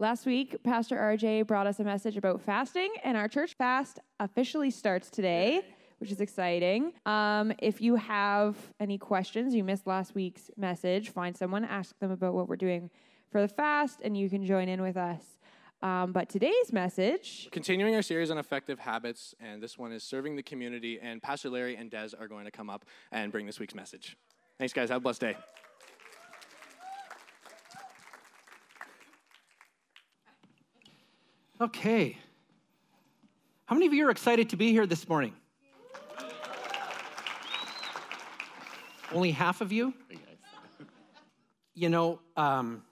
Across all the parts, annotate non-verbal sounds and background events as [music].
Last week, Pastor RJ brought us a message about fasting, and our church fast officially starts today, which is exciting. Um, if you have any questions, you missed last week's message, find someone, ask them about what we're doing for the fast, and you can join in with us. Um, but today's message. Continuing our series on effective habits, and this one is serving the community, and Pastor Larry and Des are going to come up and bring this week's message. Thanks, guys. Have a blessed day. Okay. How many of you are excited to be here this morning? Only half of you? You know, um,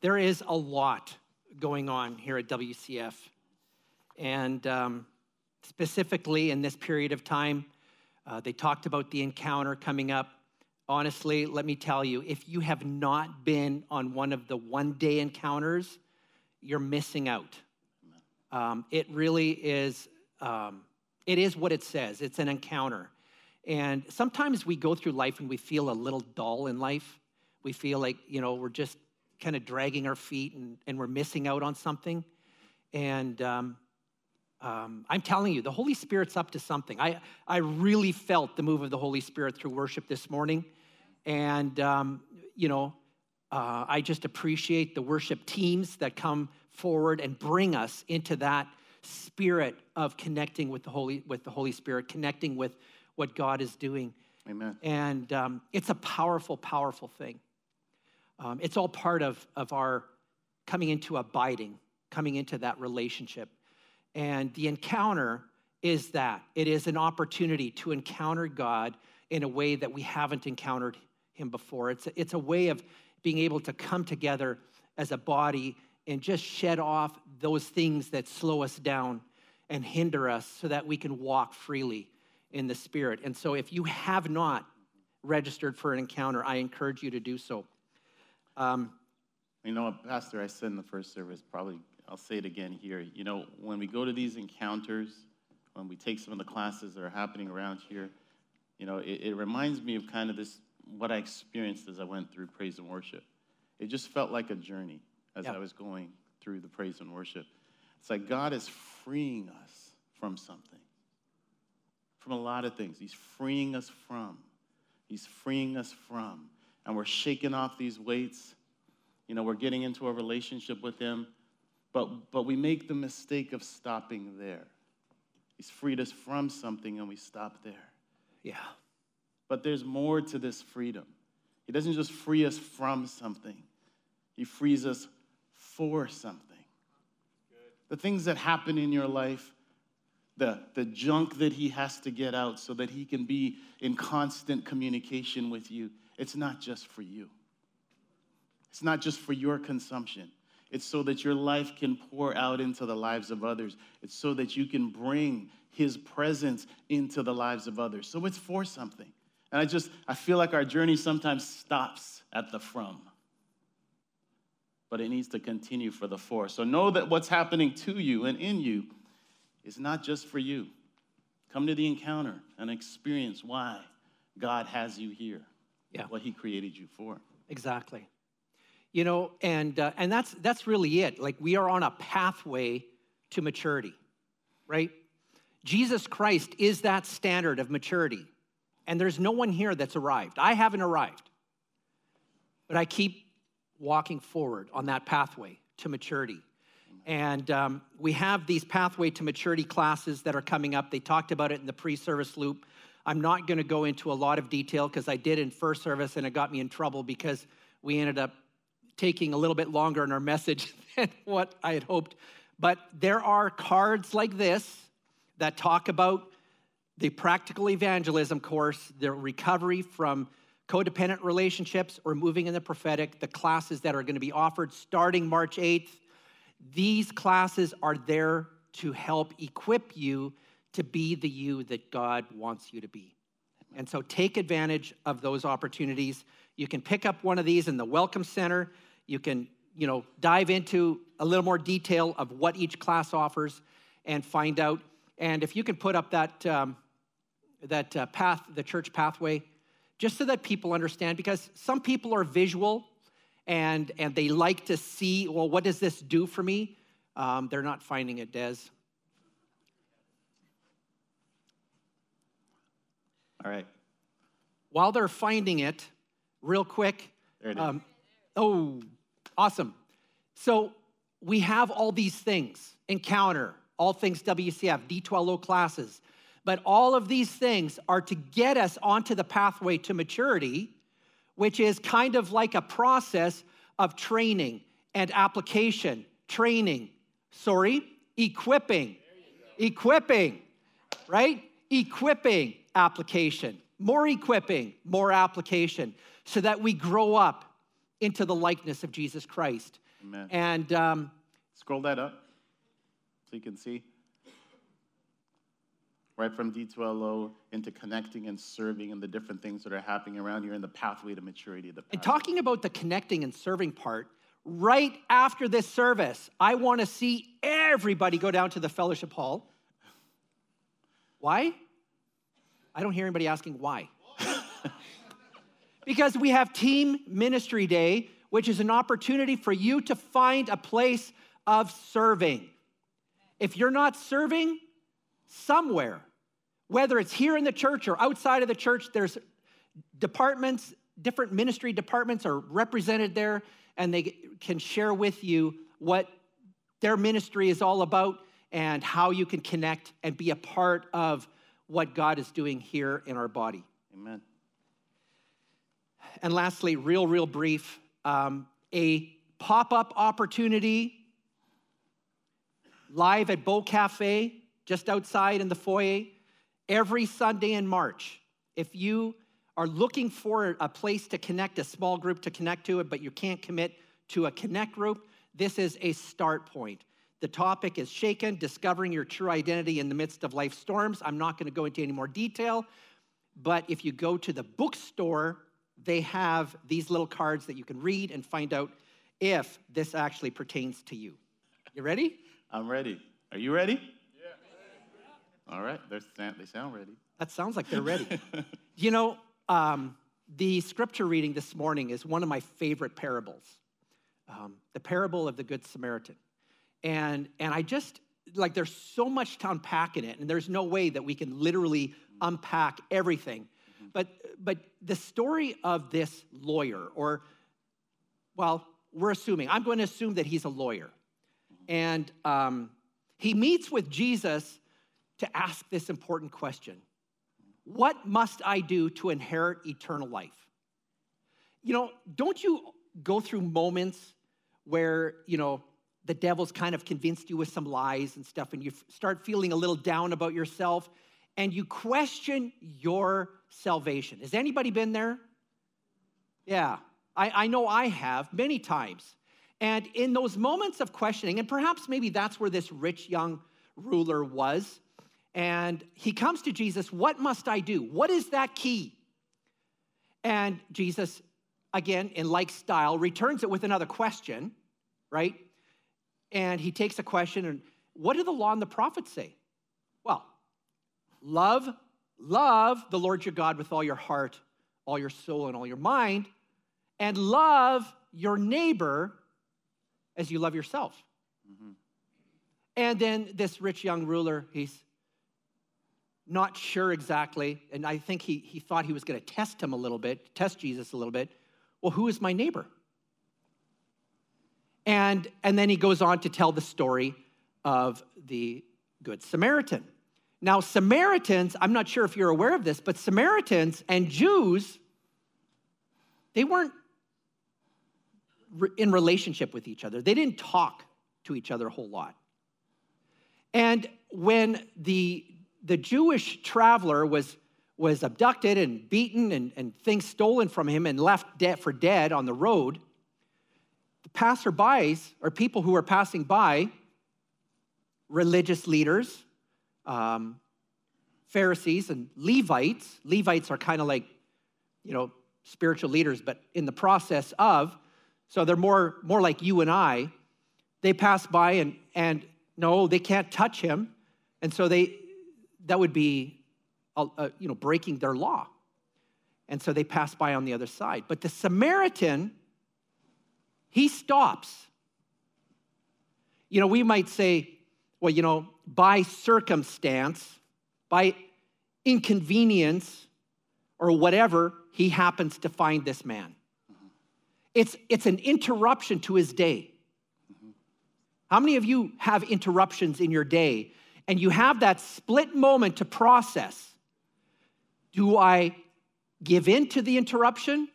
there is a lot going on here at WCF. And um, specifically in this period of time, uh, they talked about the encounter coming up. Honestly, let me tell you, if you have not been on one of the one day encounters, you're missing out. Um, it really is, um, it is what it says. It's an encounter. And sometimes we go through life and we feel a little dull in life. We feel like, you know, we're just kind of dragging our feet and, and we're missing out on something. And um, um, I'm telling you, the Holy Spirit's up to something. I, I really felt the move of the Holy Spirit through worship this morning. And, um, you know, uh, I just appreciate the worship teams that come forward and bring us into that spirit of connecting with the Holy, with the Holy Spirit, connecting with what God is doing. Amen. And um, it's a powerful, powerful thing. Um, it's all part of, of our coming into abiding, coming into that relationship. And the encounter is that it is an opportunity to encounter God in a way that we haven't encountered Him before. It's a, it's a way of being able to come together as a body and just shed off those things that slow us down and hinder us so that we can walk freely in the Spirit. And so, if you have not registered for an encounter, I encourage you to do so. Um, you know, Pastor, I said in the first service, probably I'll say it again here. You know, when we go to these encounters, when we take some of the classes that are happening around here, you know, it, it reminds me of kind of this what I experienced as I went through praise and worship. It just felt like a journey as yep. I was going through the praise and worship. It's like God is freeing us from something, from a lot of things. He's freeing us from. He's freeing us from and we're shaking off these weights. You know, we're getting into a relationship with Him, but, but we make the mistake of stopping there. He's freed us from something and we stop there. Yeah. But there's more to this freedom. He doesn't just free us from something, He frees us for something. The things that happen in your life, the, the junk that He has to get out so that He can be in constant communication with you it's not just for you. It's not just for your consumption. It's so that your life can pour out into the lives of others. It's so that you can bring his presence into the lives of others. So it's for something. And I just, I feel like our journey sometimes stops at the from, but it needs to continue for the four. So know that what's happening to you and in you is not just for you. Come to the encounter and experience why God has you here yeah. what he created you for. Exactly. You know, and uh, and that's that's really it. Like we are on a pathway to maturity, right? Jesus Christ is that standard of maturity. And there's no one here that's arrived. I haven't arrived. But I keep walking forward on that pathway to maturity. And um, we have these pathway to maturity classes that are coming up. They talked about it in the pre service loop. I'm not going to go into a lot of detail because I did in first service and it got me in trouble because we ended up taking a little bit longer in our message [laughs] than what I had hoped. But there are cards like this that talk about the practical evangelism course, the recovery from codependent relationships or moving in the prophetic, the classes that are going to be offered starting March 8th. These classes are there to help equip you to be the you that God wants you to be. And so take advantage of those opportunities. You can pick up one of these in the Welcome Center. You can, you know, dive into a little more detail of what each class offers and find out. And if you can put up that, um, that uh, path, the church pathway, just so that people understand, because some people are visual and, and they like to see, well, what does this do for me? Um, they're not finding it, Des. All right. While they're finding it, real quick. There it is. Um, oh, awesome. So we have all these things encounter, all things WCF, D12O classes. But all of these things are to get us onto the pathway to maturity, which is kind of like a process of training and application. Training, sorry, equipping, equipping, right? Equipping application, more equipping, more application, so that we grow up into the likeness of Jesus Christ. Amen. And um, Scroll that up so you can see. Right from D12O into connecting and serving and the different things that are happening around you in the pathway to maturity. The And talking about the connecting and serving part, right after this service, I want to see everybody go down to the fellowship hall. Why? I don't hear anybody asking why. [laughs] because we have Team Ministry Day, which is an opportunity for you to find a place of serving. If you're not serving, somewhere, whether it's here in the church or outside of the church, there's departments, different ministry departments are represented there, and they can share with you what their ministry is all about and how you can connect and be a part of what God is doing here in our body. Amen. And lastly, real, real brief, um, a pop up opportunity live at Bow Cafe, just outside in the foyer, every Sunday in March. If you are looking for a place to connect, a small group to connect to it, but you can't commit to a connect group, this is a start point. The topic is shaken, discovering your true identity in the midst of life storms. I'm not going to go into any more detail, but if you go to the bookstore, they have these little cards that you can read and find out if this actually pertains to you. You ready? I'm ready. Are you ready? All right. They're, they sound ready. That sounds like they're ready. [laughs] you know, um, the scripture reading this morning is one of my favorite parables um, the parable of the Good Samaritan. And, and I just, like, there's so much to unpack in it, and there's no way that we can literally unpack everything. But, but the story of this lawyer, or, well, we're assuming, I'm going to assume that he's a lawyer. And um, he meets with Jesus to ask this important question What must I do to inherit eternal life? You know, don't you go through moments where, you know, the devil's kind of convinced you with some lies and stuff, and you start feeling a little down about yourself, and you question your salvation. Has anybody been there? Yeah, I, I know I have many times. And in those moments of questioning, and perhaps maybe that's where this rich young ruler was, and he comes to Jesus, What must I do? What is that key? And Jesus, again, in like style, returns it with another question, right? And he takes a question, and what do the law and the prophets say? Well, love, love the Lord your God with all your heart, all your soul, and all your mind, and love your neighbor as you love yourself. Mm-hmm. And then this rich young ruler, he's not sure exactly, and I think he, he thought he was going to test him a little bit, test Jesus a little bit. Well, who is my neighbor? And, and then he goes on to tell the story of the Good Samaritan. Now, Samaritans, I'm not sure if you're aware of this, but Samaritans and Jews, they weren't re- in relationship with each other. They didn't talk to each other a whole lot. And when the, the Jewish traveler was, was abducted and beaten and, and things stolen from him and left for dead on the road, the passerbys or people who were passing by religious leaders, um, Pharisees and Levites. Levites are kind of like, you know, spiritual leaders, but in the process of, so they're more, more like you and I. They pass by and, and no, they can't touch him. And so they, that would be, uh, uh, you know, breaking their law. And so they pass by on the other side. But the Samaritan, he stops. You know, we might say, well, you know, by circumstance, by inconvenience, or whatever, he happens to find this man. It's, it's an interruption to his day. How many of you have interruptions in your day and you have that split moment to process? Do I give in to the interruption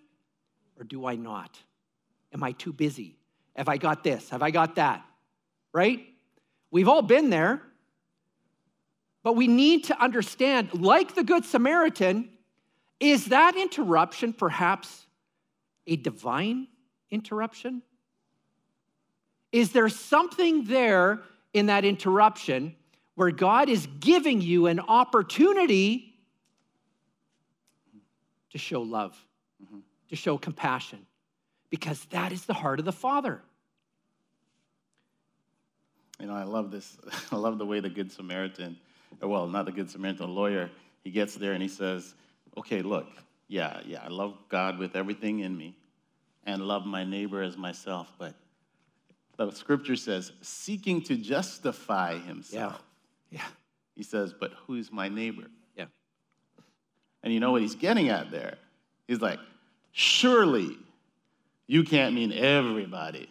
or do I not? Am I too busy? Have I got this? Have I got that? Right? We've all been there. But we need to understand, like the Good Samaritan, is that interruption perhaps a divine interruption? Is there something there in that interruption where God is giving you an opportunity to show love, mm-hmm. to show compassion? Because that is the heart of the Father. You know, I love this. [laughs] I love the way the Good Samaritan, well, not the Good Samaritan, the lawyer, he gets there and he says, okay, look, yeah, yeah, I love God with everything in me and love my neighbor as myself, but the scripture says, seeking to justify himself. Yeah. Yeah. He says, but who's my neighbor? Yeah. And you know what he's getting at there? He's like, surely you can't mean everybody.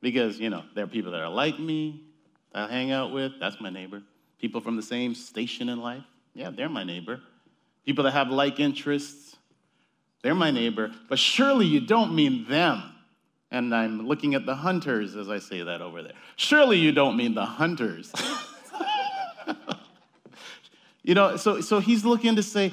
Because, you know, there are people that are like me, that I hang out with, that's my neighbor. People from the same station in life, yeah, they're my neighbor. People that have like interests, they're my neighbor. But surely you don't mean them. And I'm looking at the hunters as I say that over there. Surely you don't mean the hunters. [laughs] [laughs] you know, so, so he's looking to say,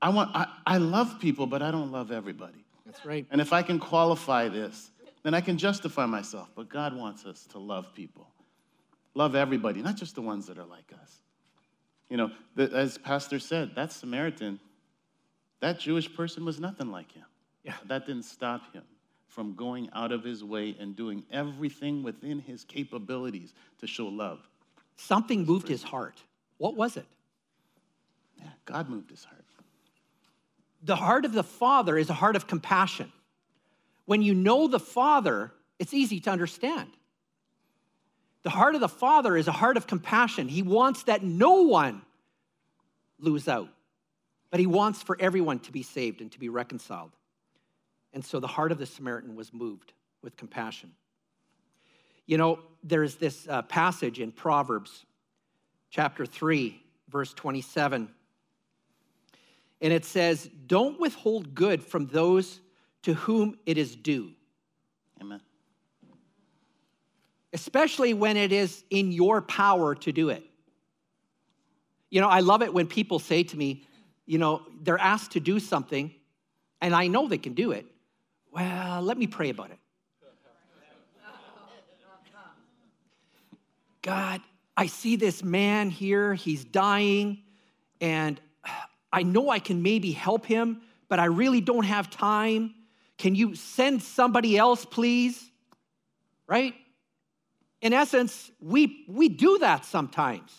I, want, I, I love people, but I don't love everybody. That's right. And if I can qualify this, then I can justify myself. But God wants us to love people, love everybody, not just the ones that are like us. You know, the, as Pastor said, that Samaritan, that Jewish person was nothing like him. Yeah. That didn't stop him from going out of his way and doing everything within his capabilities to show love. Something moved his heart. What was it? Yeah, God moved his heart. The heart of the Father is a heart of compassion. When you know the Father, it's easy to understand. The heart of the Father is a heart of compassion. He wants that no one lose out, but He wants for everyone to be saved and to be reconciled. And so the heart of the Samaritan was moved with compassion. You know, there's this uh, passage in Proverbs chapter 3, verse 27. And it says, Don't withhold good from those to whom it is due. Amen. Especially when it is in your power to do it. You know, I love it when people say to me, you know, they're asked to do something, and I know they can do it, well, let me pray about it. God, I see this man here, he's dying, and I know I can maybe help him, but I really don't have time. Can you send somebody else, please? Right? In essence, we, we do that sometimes.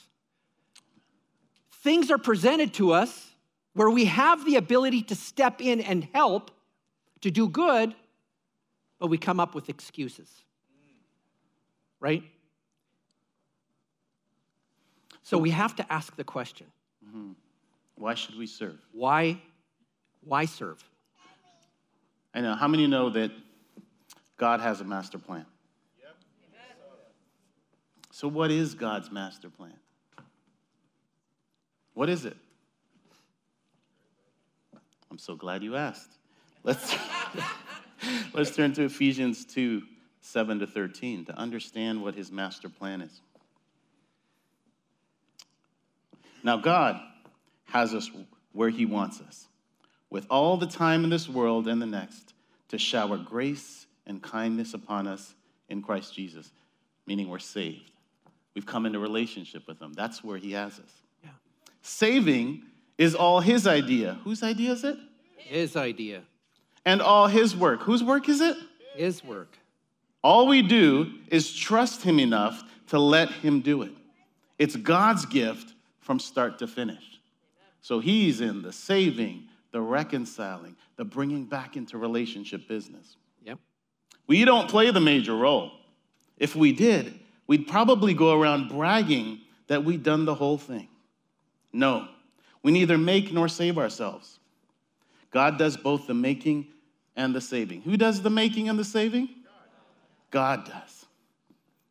Things are presented to us where we have the ability to step in and help, to do good, but we come up with excuses. Right? So we have to ask the question mm-hmm. Why should we serve? Why, why serve? I know. How many know that God has a master plan? Yep. So, what is God's master plan? What is it? I'm so glad you asked. Let's, [laughs] let's turn to Ephesians 2 7 to 13 to understand what his master plan is. Now, God has us where he wants us, with all the time in this world and the next, to shower grace and kindness upon us in Christ Jesus, meaning we're saved. we've come into relationship with Him. That's where He has us. Yeah. Saving is all His idea. Whose idea is it? His idea, And all His work. Whose work is it? his work. All we do is trust Him enough to let Him do it. It's God's gift from start to finish. So He's in the saving, the reconciling, the bringing back into relationship business. Yep. We don't play the major role. If we did, we'd probably go around bragging that we'd done the whole thing. No, we neither make nor save ourselves. God does both the making and the saving. Who does the making and the saving? God does.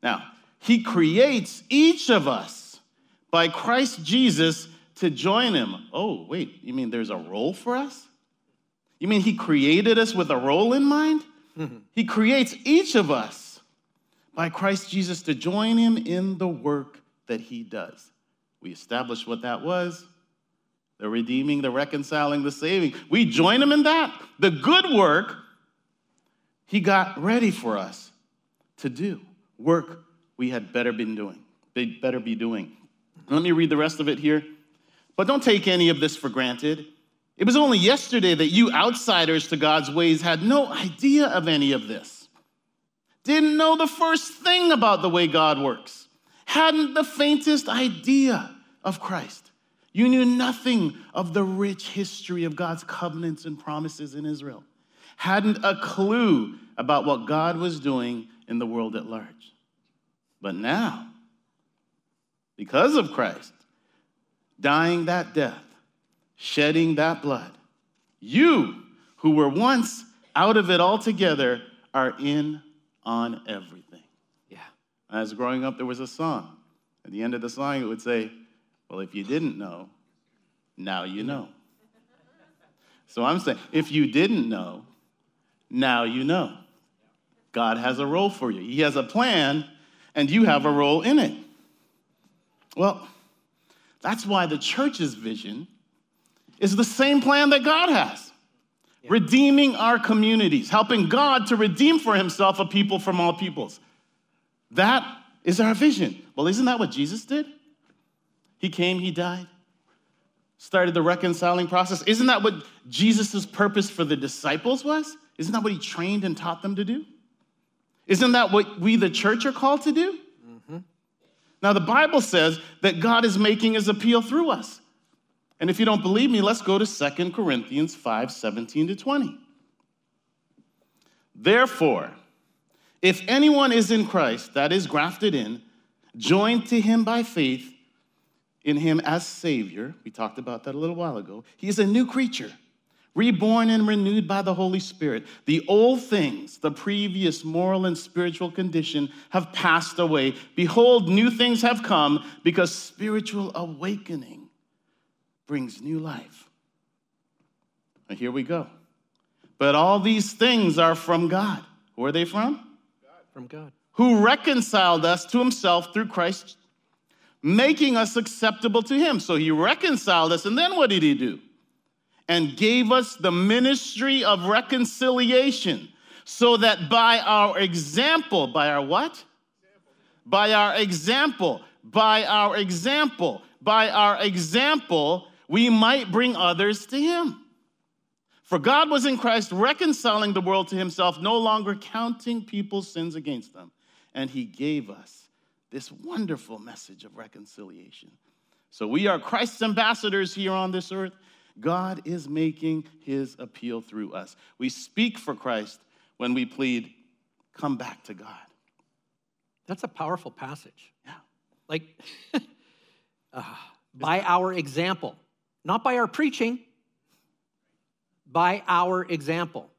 Now, He creates each of us by Christ Jesus to join Him. Oh, wait, you mean there's a role for us? You mean He created us with a role in mind? [laughs] He creates each of us by Christ Jesus to join Him in the work that He does. We established what that was the redeeming, the reconciling, the saving. We join Him in that. The good work He got ready for us to do, work we had better been doing, better be doing. Let me read the rest of it here. But don't take any of this for granted. It was only yesterday that you outsiders to God's ways had no idea of any of this. Didn't know the first thing about the way God works. Hadn't the faintest idea of Christ. You knew nothing of the rich history of God's covenants and promises in Israel. Hadn't a clue about what God was doing in the world at large. But now, because of Christ, dying that death, shedding that blood, you who were once out of it altogether are in on everything. Yeah. As growing up, there was a song. At the end of the song, it would say, Well, if you didn't know, now you know. So I'm saying, if you didn't know, now you know. God has a role for you, He has a plan, and you have a role in it. Well, that's why the church's vision is the same plan that God has redeeming our communities, helping God to redeem for Himself a people from all peoples. That is our vision. Well, isn't that what Jesus did? He came, He died, started the reconciling process. Isn't that what Jesus' purpose for the disciples was? Isn't that what He trained and taught them to do? Isn't that what we, the church, are called to do? Now, the Bible says that God is making his appeal through us. And if you don't believe me, let's go to 2 Corinthians 5 17 to 20. Therefore, if anyone is in Christ, that is grafted in, joined to him by faith in him as Savior, we talked about that a little while ago, he is a new creature, reborn and renewed by the Holy Spirit. The old things, the previous moral and spiritual condition, have passed away. Behold, new things have come because spiritual awakening brings new life. And here we go. But all these things are from God. Who are they from? From God. Who reconciled us to himself through Christ, making us acceptable to him. So he reconciled us, and then what did he do? And gave us the ministry of reconciliation, so that by our example, by our what? By our example, by our example, by our example, we might bring others to him. For God was in Christ reconciling the world to himself, no longer counting people's sins against them. And he gave us this wonderful message of reconciliation. So we are Christ's ambassadors here on this earth. God is making his appeal through us. We speak for Christ when we plead, come back to God. That's a powerful passage. Yeah. Like, [laughs] uh, by our example, not by our preaching, by our example.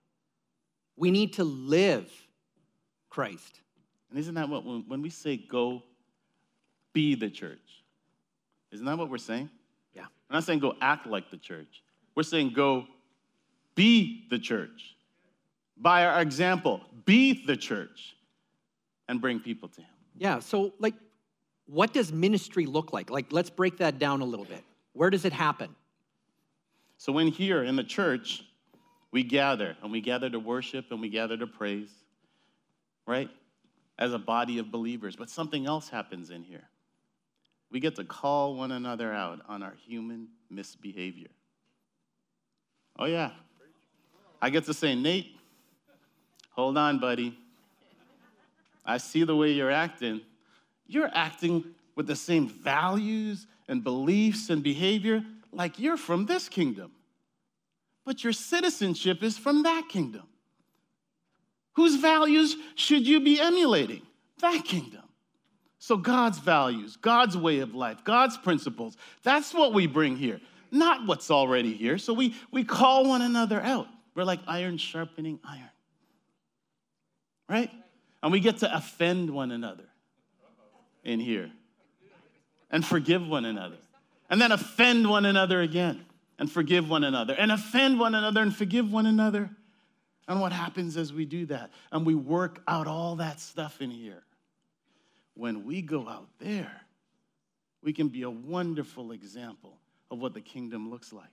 We need to live Christ. And isn't that what, when, when we say go be the church, isn't that what we're saying? We're not saying go act like the church. We're saying go be the church. By our example, be the church and bring people to Him. Yeah. So, like, what does ministry look like? Like, let's break that down a little bit. Where does it happen? So, when here in the church, we gather and we gather to worship and we gather to praise, right? As a body of believers. But something else happens in here. We get to call one another out on our human misbehavior. Oh, yeah. I get to say, Nate, hold on, buddy. I see the way you're acting. You're acting with the same values and beliefs and behavior like you're from this kingdom. But your citizenship is from that kingdom. Whose values should you be emulating? That kingdom. So, God's values, God's way of life, God's principles, that's what we bring here, not what's already here. So, we, we call one another out. We're like iron sharpening iron, right? And we get to offend one another in here and forgive one another, and then offend one another again and forgive one another, and offend one another and forgive one another. And what happens as we do that? And we work out all that stuff in here. When we go out there, we can be a wonderful example of what the kingdom looks like.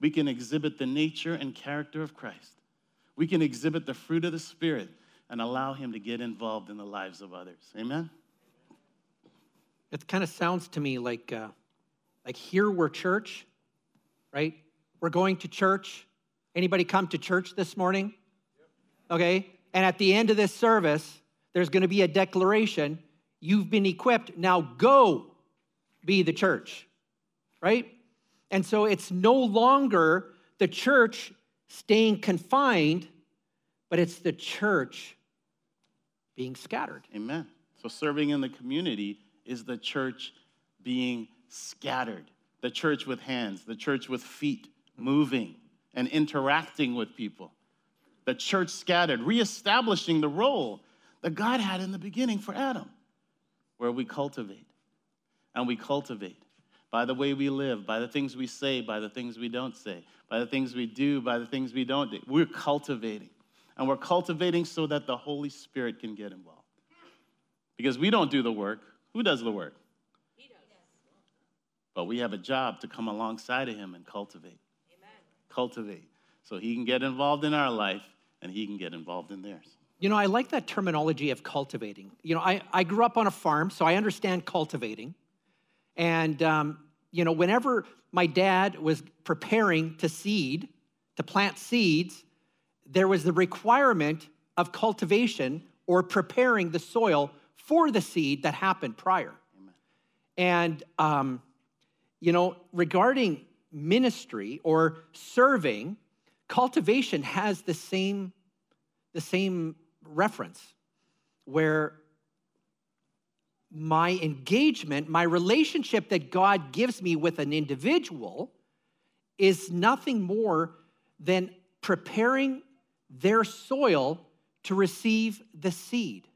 We can exhibit the nature and character of Christ. We can exhibit the fruit of the Spirit and allow Him to get involved in the lives of others. Amen? It kind of sounds to me like, uh, like here we're church, right? We're going to church. Anybody come to church this morning? Okay. And at the end of this service, there's going to be a declaration. You've been equipped. Now go be the church, right? And so it's no longer the church staying confined, but it's the church being scattered. Amen. So serving in the community is the church being scattered, the church with hands, the church with feet moving and interacting with people, the church scattered, reestablishing the role that God had in the beginning for Adam, where we cultivate and we cultivate by the way we live, by the things we say, by the things we don't say, by the things we do, by the things we don't do. We're cultivating. And we're cultivating so that the Holy Spirit can get involved. Because we don't do the work, who does the work? He does. But we have a job to come alongside of him and cultivate. Amen. Cultivate. So he can get involved in our life and he can get involved in theirs. You know, I like that terminology of cultivating. You know, I, I grew up on a farm, so I understand cultivating. And, um, you know, whenever my dad was preparing to seed, to plant seeds, there was the requirement of cultivation or preparing the soil for the seed that happened prior. Amen. And, um, you know, regarding ministry or serving, cultivation has the same, the same reference where my engagement, my relationship that God gives me with an individual is nothing more than preparing their soil to receive the seed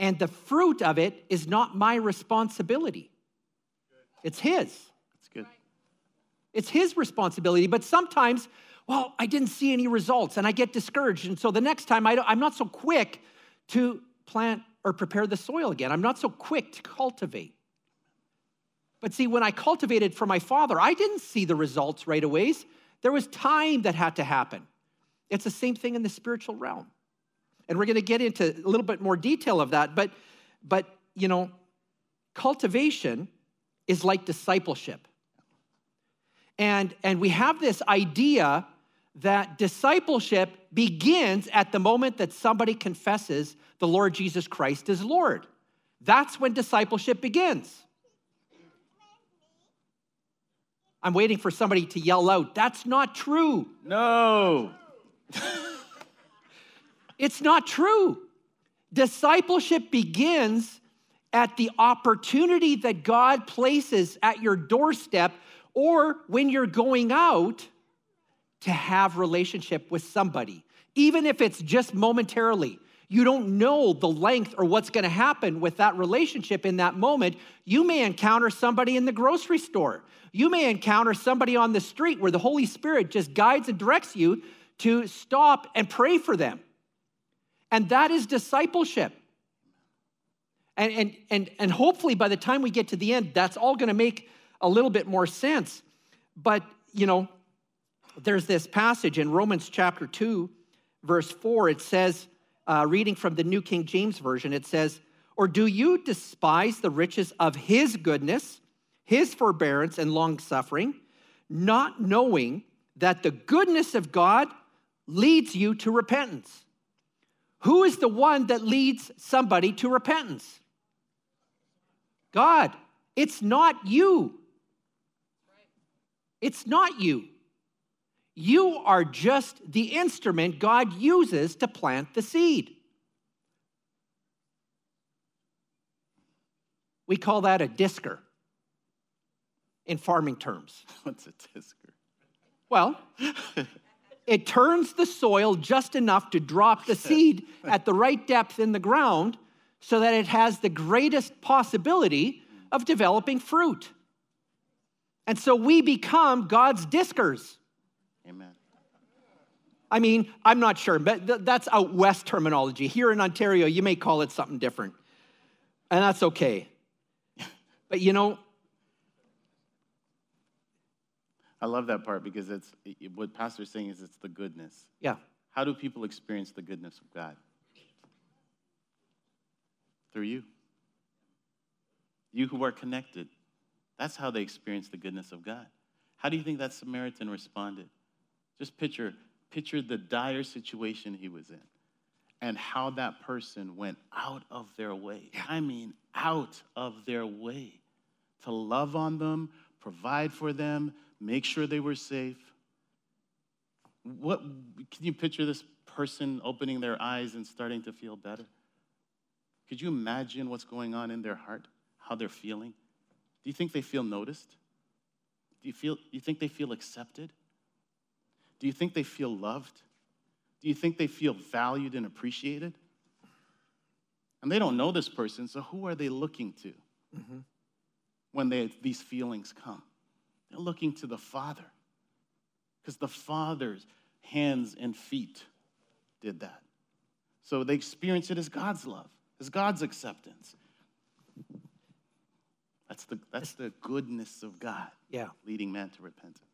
and the fruit of it is not my responsibility. It's His. It's His responsibility. But sometimes, well, I didn't see any results and I get discouraged. And so the next time, I I'm not so quick to plant or prepare the soil again. I'm not so quick to cultivate. But see, when I cultivated for my father, I didn't see the results right away. There was time that had to happen. It's the same thing in the spiritual realm. And we're going to get into a little bit more detail of that. But, but you know, cultivation is like discipleship. And, and we have this idea that discipleship begins at the moment that somebody confesses the Lord Jesus Christ is Lord. That's when discipleship begins. I'm waiting for somebody to yell out, that's not true. No. [laughs] It's not true. Discipleship begins at the opportunity that God places at your doorstep or when you're going out to have relationship with somebody even if it's just momentarily you don't know the length or what's going to happen with that relationship in that moment you may encounter somebody in the grocery store you may encounter somebody on the street where the holy spirit just guides and directs you to stop and pray for them and that is discipleship. And, and, and, and hopefully by the time we get to the end, that's all going to make a little bit more sense. But, you know, there's this passage in Romans chapter 2, verse 4. It says, uh, reading from the New King James Version, it says, Or do you despise the riches of his goodness, his forbearance and long suffering, not knowing that the goodness of God leads you to repentance? Who is the one that leads somebody to repentance? God. It's not you. It's not you. You are just the instrument God uses to plant the seed. We call that a disker in farming terms. [laughs] What's a disker? Well, [laughs] it turns the soil just enough to drop the seed at the right depth in the ground so that it has the greatest possibility of developing fruit. And so we become God's diskers. Amen. I mean, I'm not sure, but th- that's out west terminology. Here in Ontario, you may call it something different. And that's okay. [laughs] But you know, I love that part because it's it- what Pastor's saying is it's the goodness. yeah, How do people experience the goodness of God? Through you. You who are connected. That's how they experience the goodness of God. How do you think that Samaritan responded? Just picture, picture the dire situation he was in and how that person went out of their way. I mean, out of their way to love on them, provide for them, make sure they were safe. What can you picture this person opening their eyes and starting to feel better? Could you imagine what's going on in their heart, how they're feeling? Do you think they feel noticed? Do you feel you think they feel accepted? Do you think they feel loved? Do you think they feel valued and appreciated? And they don't know this person, so who are they looking to mm-hmm. when they, these feelings come? They're looking to the Father. Because the Father's hands and feet did that. So they experience it as God's love, as God's acceptance. That's the, that's the goodness of God yeah. leading man to repentance.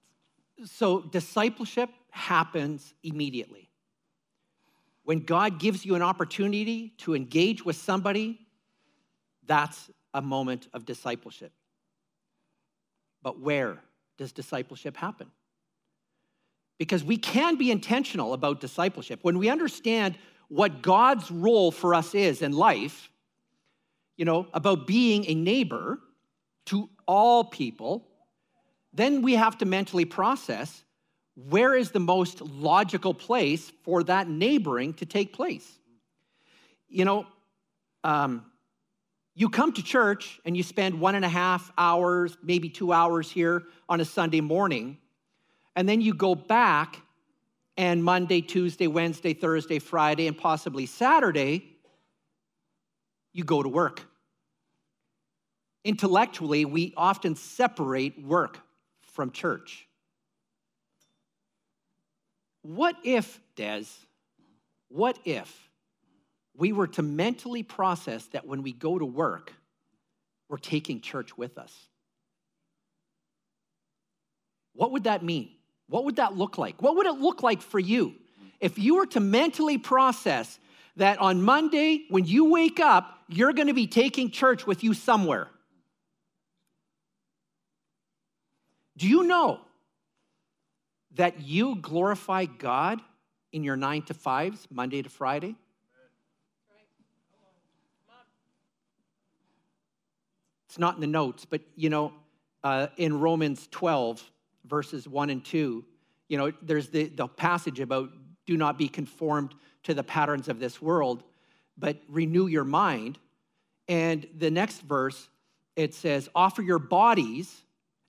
So discipleship happens immediately. When God gives you an opportunity to engage with somebody, that's a moment of discipleship. But where does discipleship happen? Because we can be intentional about discipleship. When we understand what God's role for us is in life, you know, about being a neighbor to all people, then we have to mentally process where is the most logical place for that neighboring to take place. You know, um, you come to church and you spend one and a half hours, maybe two hours here on a Sunday morning, and then you go back and Monday, Tuesday, Wednesday, Thursday, Friday, and possibly Saturday, you go to work. Intellectually, we often separate work from church. What if, Des, what if we were to mentally process that when we go to work, we're taking church with us? What would that mean? What would that look like? What would it look like for you if you were to mentally process that on Monday, when you wake up, you're going to be taking church with you somewhere? Do you know that you glorify God in your nine to fives, Monday to Friday? It's not in the notes, but you know, uh, in Romans 12, verses 1 and 2, you know, there's the, the passage about do not be conformed to the patterns of this world, but renew your mind. And the next verse, it says, offer your bodies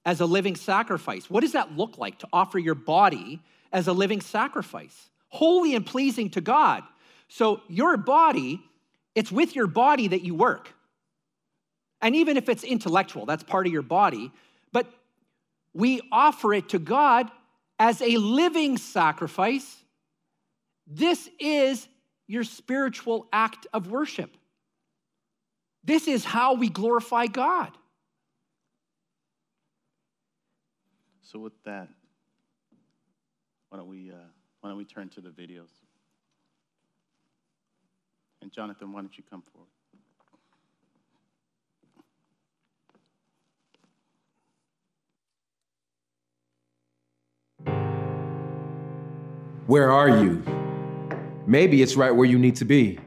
as a living sacrifice. What does that look like to offer your body as a living sacrifice? Holy and pleasing to God. So, your body, it's with your body that you work. And even if it's intellectual, that's part of your body, but we offer it to God as a living sacrifice. This is your spiritual act of worship. This is how we glorify God. So with that, why don't we, uh, why don't we turn to the videos? And Jonathan, why don't you come forward? Where are you? Maybe it's right where you need to be.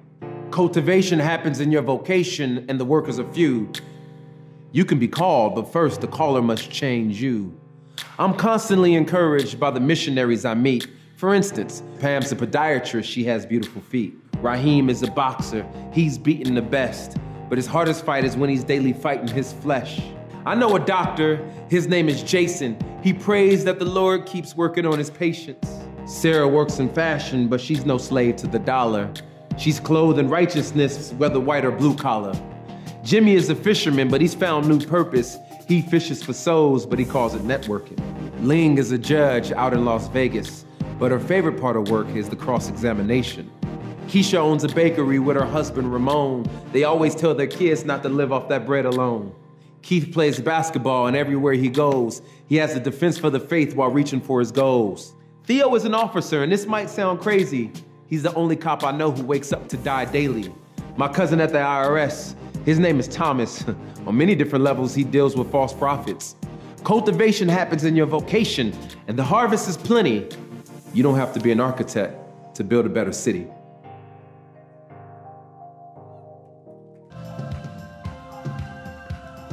Cultivation happens in your vocation, and the workers are few. You can be called, but first the caller must change you. I'm constantly encouraged by the missionaries I meet. For instance, Pam's a podiatrist, she has beautiful feet. Raheem is a boxer, he's beaten the best, but his hardest fight is when he's daily fighting his flesh. I know a doctor, his name is Jason. He prays that the Lord keeps working on his patients. Sarah works in fashion, but she's no slave to the dollar. She's clothed in righteousness, whether white or blue collar. Jimmy is a fisherman, but he's found new purpose. He fishes for souls, but he calls it networking. Ling is a judge out in Las Vegas, but her favorite part of work is the cross examination. Keisha owns a bakery with her husband Ramon. They always tell their kids not to live off that bread alone. Keith plays basketball, and everywhere he goes, he has a defense for the faith while reaching for his goals. Theo is an officer, and this might sound crazy. He's the only cop I know who wakes up to die daily. My cousin at the IRS, his name is Thomas. [laughs] On many different levels, he deals with false prophets. Cultivation happens in your vocation, and the harvest is plenty. You don't have to be an architect to build a better city.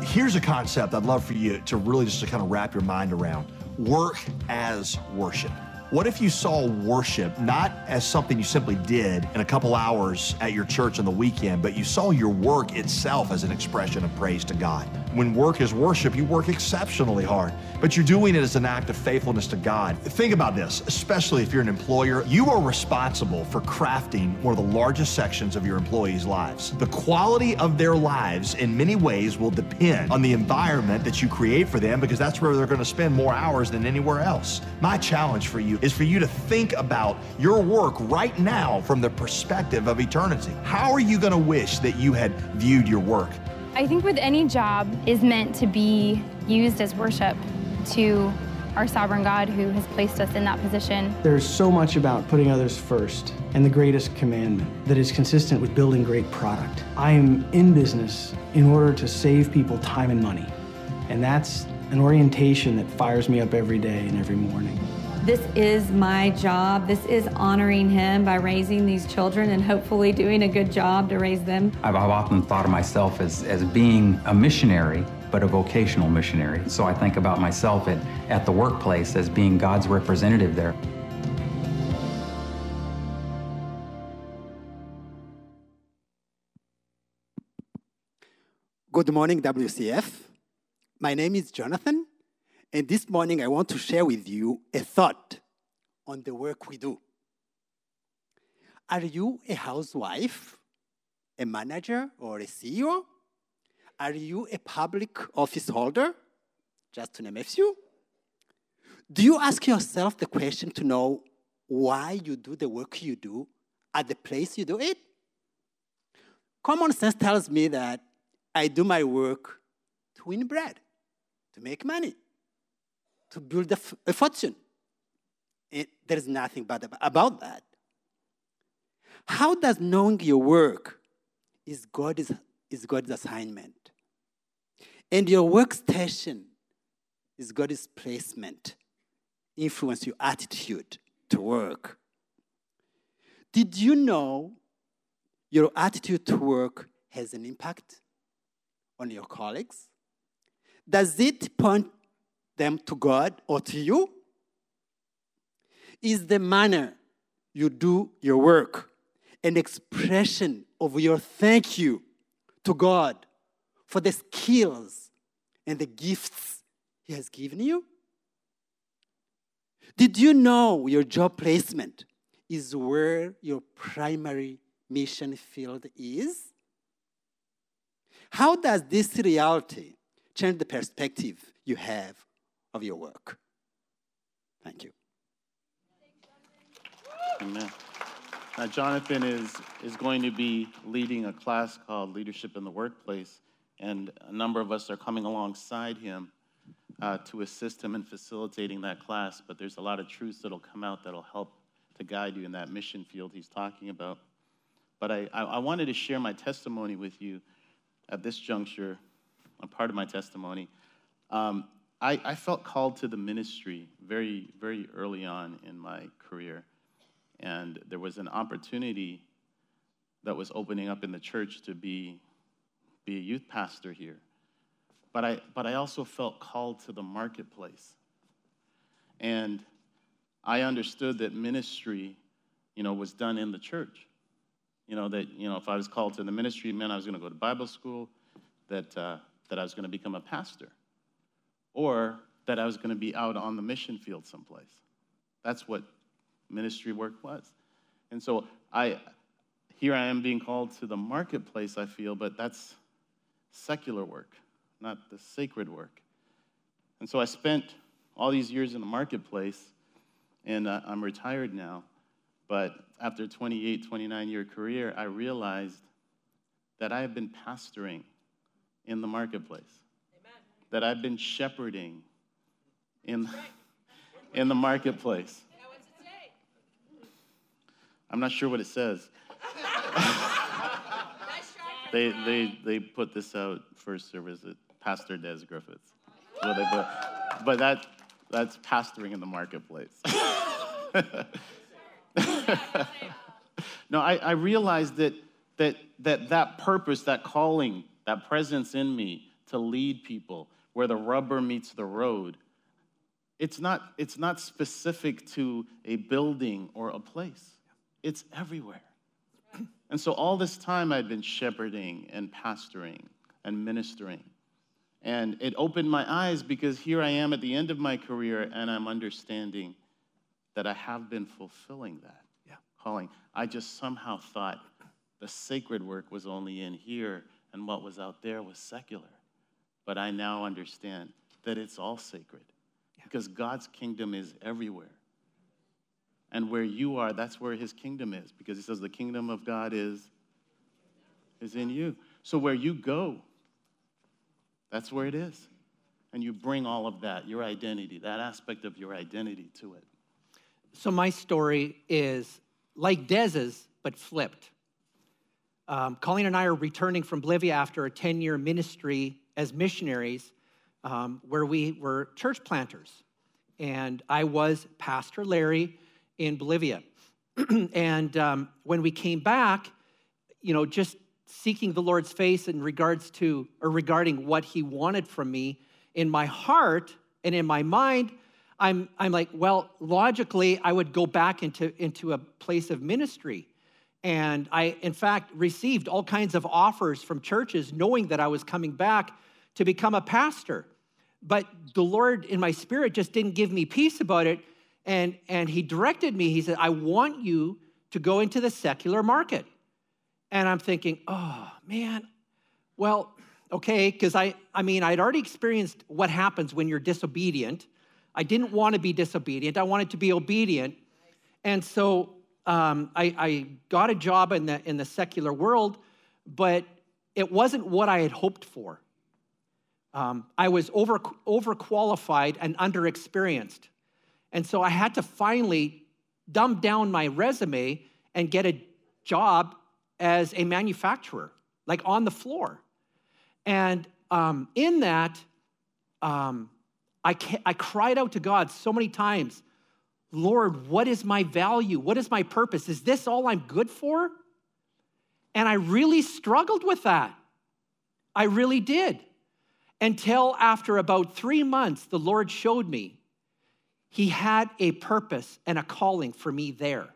Here's a concept I'd love for you to really just to kind of wrap your mind around work as worship. What if you saw worship not as something you simply did in a couple hours at your church on the weekend, but you saw your work itself as an expression of praise to God? When work is worship, you work exceptionally hard, but you're doing it as an act of faithfulness to God. Think about this, especially if you're an employer. You are responsible for crafting one of the largest sections of your employees' lives. The quality of their lives, in many ways, will depend on the environment that you create for them because that's where they're going to spend more hours than anywhere else. My challenge for you is for you to think about your work right now from the perspective of eternity. How are you going to wish that you had viewed your work? I think with any job is meant to be used as worship to our sovereign God who has placed us in that position. There's so much about putting others first and the greatest commandment that is consistent with building great product. I am in business in order to save people time and money. And that's an orientation that fires me up every day and every morning. This is my job. This is honoring Him by raising these children and hopefully doing a good job to raise them. I've, I've often thought of myself as, as being a missionary, but a vocational missionary. So I think about myself at, at the workplace as being God's representative there. Good morning, WCF. My name is Jonathan, and this morning I want to share with you a thought on the work we do. Are you a housewife, a manager, or a CEO? Are you a public office holder? Just to name a few. Do you ask yourself the question to know why you do the work you do at the place you do it? Common sense tells me that I do my work to win bread, to make money, to build a, a fortune. It, there is nothing bad about that. How does knowing your work is God's, is God's assignment? And your workstation is God's placement, influence your attitude to work. Did you know your attitude to work has an impact on your colleagues? Does it point them to God or to you? Is the manner you do your work an expression of your thank you to God for the skills and the gifts He has given you? Did you know your job placement is where your primary mission field is? How does this reality change the perspective you have of your work? Thank you. Amen. Now, Jonathan is, is going to be leading a class called Leadership in the Workplace, and a number of us are coming alongside him uh, to assist him in facilitating that class. But there's a lot of truths that'll come out that'll help to guide you in that mission field he's talking about. But I, I, I wanted to share my testimony with you at this juncture, a part of my testimony. Um, I, I felt called to the ministry very, very early on in my career. and there was an opportunity that was opening up in the church to be, be a youth pastor here. But I, but I also felt called to the marketplace. And I understood that ministry, you know, was done in the church. You know, that, you know, if I was called to the ministry, meant I was going to go to Bible school, that, uh, that I was going to become a pastor, or that I was going to be out on the mission field someplace. That's what ministry work was. And so I, here I am being called to the marketplace, I feel, but that's secular work, not the sacred work. And so I spent all these years in the marketplace, and uh, I'm retired now. But after a 28, 29 year career, I realized that I have been pastoring in the marketplace. That I've been shepherding in, in the marketplace. I'm not sure what it says. [laughs] they, they, they put this out first service at Pastor Des Griffiths. Well, they put, but that, that's pastoring in the marketplace. [laughs] no, I, I realized that, that, that that purpose, that calling, that presence in me to lead people where the rubber meets the road, it's not, it's not specific to a building or a place. It's everywhere. [clears throat] And so all this time I'd been shepherding and pastoring and ministering. And it opened my eyes because here I am at the end of my career and I'm understanding that I have been fulfilling that yeah. calling. I just somehow thought the sacred work was only in here and what was out there was secular. But I now understand that it's all sacred yeah. because God's kingdom is everywhere. And where you are, that's where his kingdom is because he says the kingdom of God is, is in you. So where you go, that's where it is. And you bring all of that, your identity, that aspect of your identity to it. So my story is like Des's, but flipped. Um, Colleen and I are returning from Bolivia after a 10 year ministry as missionaries um, where we were church planters. And I was Pastor Larry in Bolivia. [clears throat] and um, when we came back, you know, just seeking the Lord's face in regards to or regarding what He wanted from me, in my heart and in my mind, I'm, I'm like, well, logically, I would go back into, into a place of ministry. And I, in fact, received all kinds of offers from churches knowing that I was coming back to become a pastor. But the Lord in my spirit just didn't give me peace about it. And, and he directed me, he said, I want you to go into the secular market. And I'm thinking, oh, man, well, okay, because I, I mean, I'd already experienced what happens when you're disobedient. I didn't want to be disobedient, I wanted to be obedient. And so um, I, I got a job in the, in the secular world, but it wasn't what I had hoped for. Um, I was over, overqualified and underexperienced. And so I had to finally dumb down my resume and get a job as a manufacturer, like on the floor. And um, in that, um, I, I cried out to God so many times Lord, what is my value? What is my purpose? Is this all I'm good for? And I really struggled with that. I really did. Until after about three months, the Lord showed me he had a purpose and a calling for me there.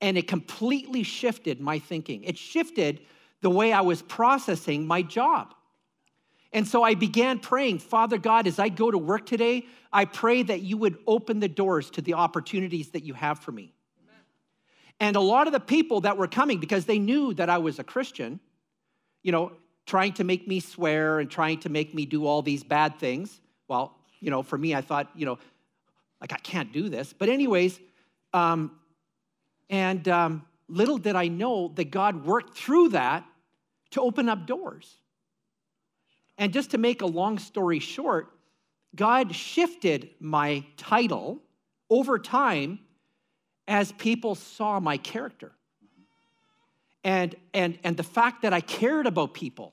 And it completely shifted my thinking. It shifted the way I was processing my job. And so I began praying, Father God, as I go to work today, I pray that you would open the doors to the opportunities that you have for me. Amen. And a lot of the people that were coming, because they knew that I was a Christian, you know, trying to make me swear and trying to make me do all these bad things. Well, you know, for me, I thought, you know, like, I can't do this. But, anyways, um, and um, little did I know that God worked through that to open up doors. And just to make a long story short, God shifted my title over time as people saw my character. And, and, and the fact that I cared about people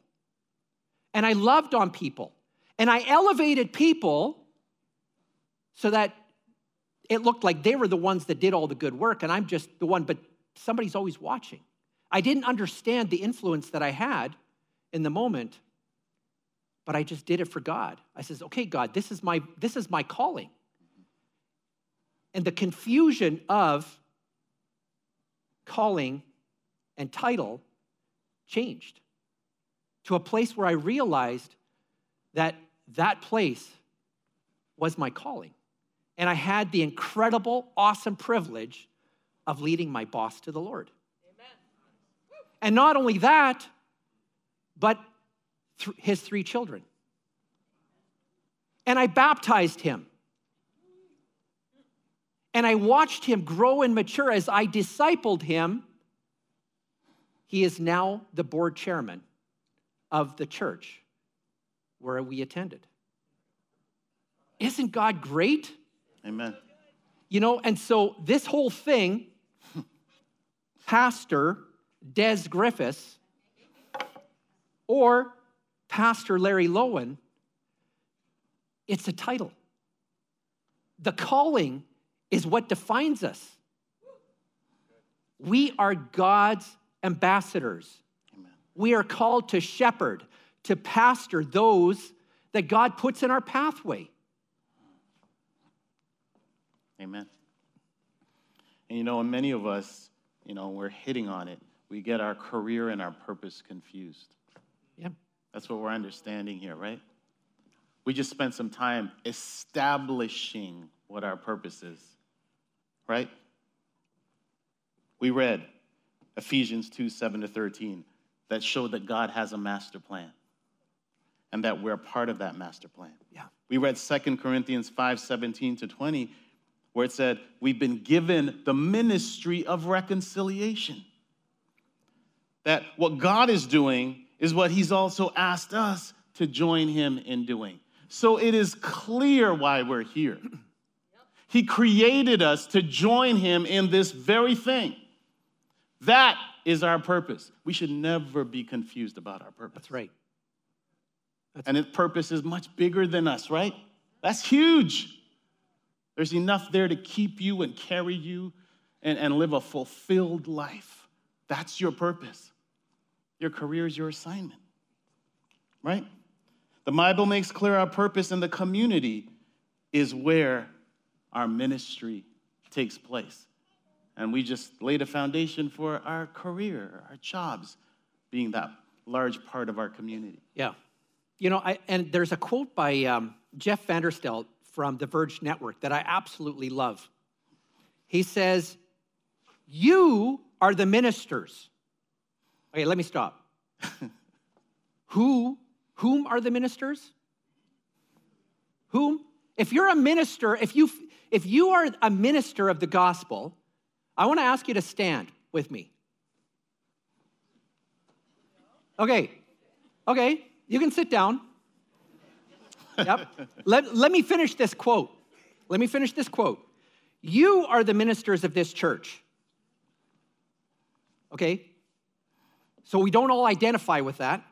and I loved on people and I elevated people so that it looked like they were the ones that did all the good work, and I'm just the one, but somebody's always watching. I didn't understand the influence that I had in the moment, but I just did it for God. I says, okay, God, this is my this is my calling. And the confusion of calling and title changed to a place where I realized that that place was my calling. And I had the incredible, awesome privilege of leading my boss to the Lord. Amen. And not only that, but th- his three children. And I baptized him. And I watched him grow and mature as I discipled him. He is now the board chairman of the church where we attended. Isn't God great? Amen. You know, and so this whole thing, [laughs] Pastor Des Griffiths or Pastor Larry Lowen, it's a title. The calling is what defines us. We are God's ambassadors. We are called to shepherd, to pastor those that God puts in our pathway. Amen. And you know, and many of us, you know, we're hitting on it. We get our career and our purpose confused. Yeah. That's what we're understanding here, right? We just spent some time establishing what our purpose is, right? We read Ephesians 2 7 to 13 that showed that God has a master plan and that we're part of that master plan. Yeah. We read 2 Corinthians 5 17 to 20 where it said, We've been given the ministry of reconciliation. That what God is doing is what He's also asked us to join Him in doing. So it is clear why we're here. He created us to join Him in this very thing. That is our purpose. We should never be confused about our purpose. That's right. That's and its purpose is much bigger than us, right? That's huge. There's enough there to keep you and carry you and, and live a fulfilled life. That's your purpose. Your career is your assignment, right? The Bible makes clear our purpose and the community is where our ministry takes place. And we just laid a foundation for our career, our jobs being that large part of our community. Yeah. You know, I, and there's a quote by um, Jeff Vanderstelt from the Verge Network that I absolutely love. He says, You are the ministers. Okay, let me stop. [laughs] Who, whom are the ministers? Whom? If you're a minister, if you if you are a minister of the gospel, I want to ask you to stand with me. Okay. Okay, you can sit down. [laughs] Yep. let, let me finish this quote. Let me finish this quote. You are the ministers of this church. Okay? So we don't all identify with that.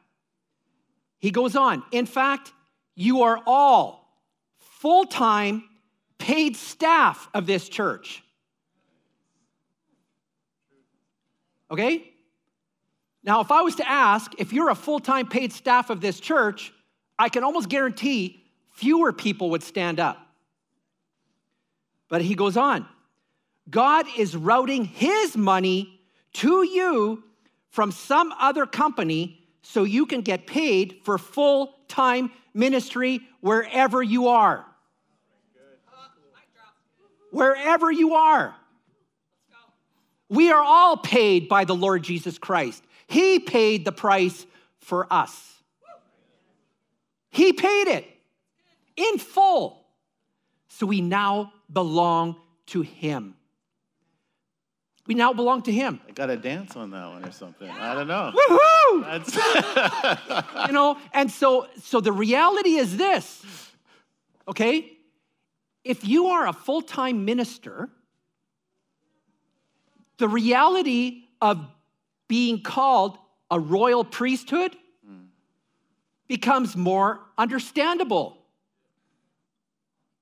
He goes on. In fact, you are all full time paid staff of this church. Okay? Now, if I was to ask if you're a full time paid staff of this church, I can almost guarantee fewer people would stand up. But he goes on God is routing his money to you from some other company so you can get paid for full time ministry wherever you are. Wherever you are. We are all paid by the Lord Jesus Christ. He paid the price for us. He paid it in full. So we now belong to Him. We now belong to Him. I got to dance on that one or something. I don't know. Woohoo! [laughs] you know, and so so the reality is this. Okay? If you are a full-time minister, the reality of being called a royal priesthood becomes more understandable.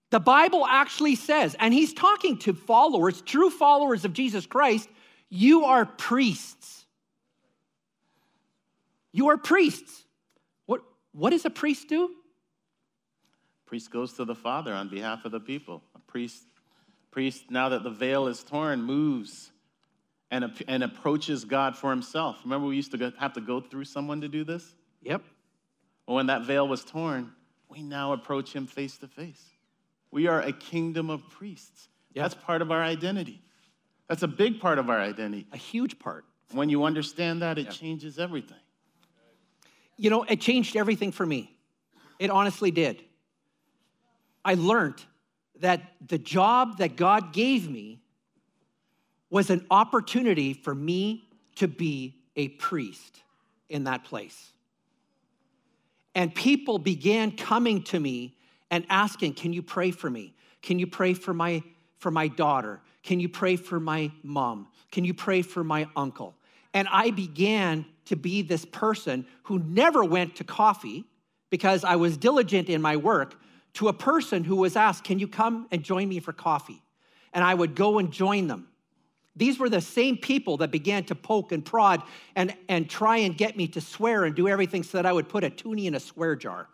The Bible actually says, and he's talking to followers, true followers of Jesus Christ, you are priests. You are priests. What, what does a priest do? Priest goes to the Father on behalf of the people. A priest, priest now that the veil is torn, moves and, and approaches God for himself. Remember, we used to have to go through someone to do this? Yep. Well, when that veil was torn, we now approach him face to face. We are a kingdom of priests. Yep. That's part of our identity. That's a big part of our identity. A huge part. When you understand that, it yep. changes everything. You know, it changed everything for me. It honestly did. I learned that the job that God gave me was an opportunity for me to be a priest in that place. And people began coming to me and asking, Can you pray for me? Can you pray for my, for my daughter? Can you pray for my mom? Can you pray for my uncle? And I began to be this person who never went to coffee because I was diligent in my work to a person who was asked, Can you come and join me for coffee? And I would go and join them. These were the same people that began to poke and prod and, and try and get me to swear and do everything so that I would put a toonie in a swear jar.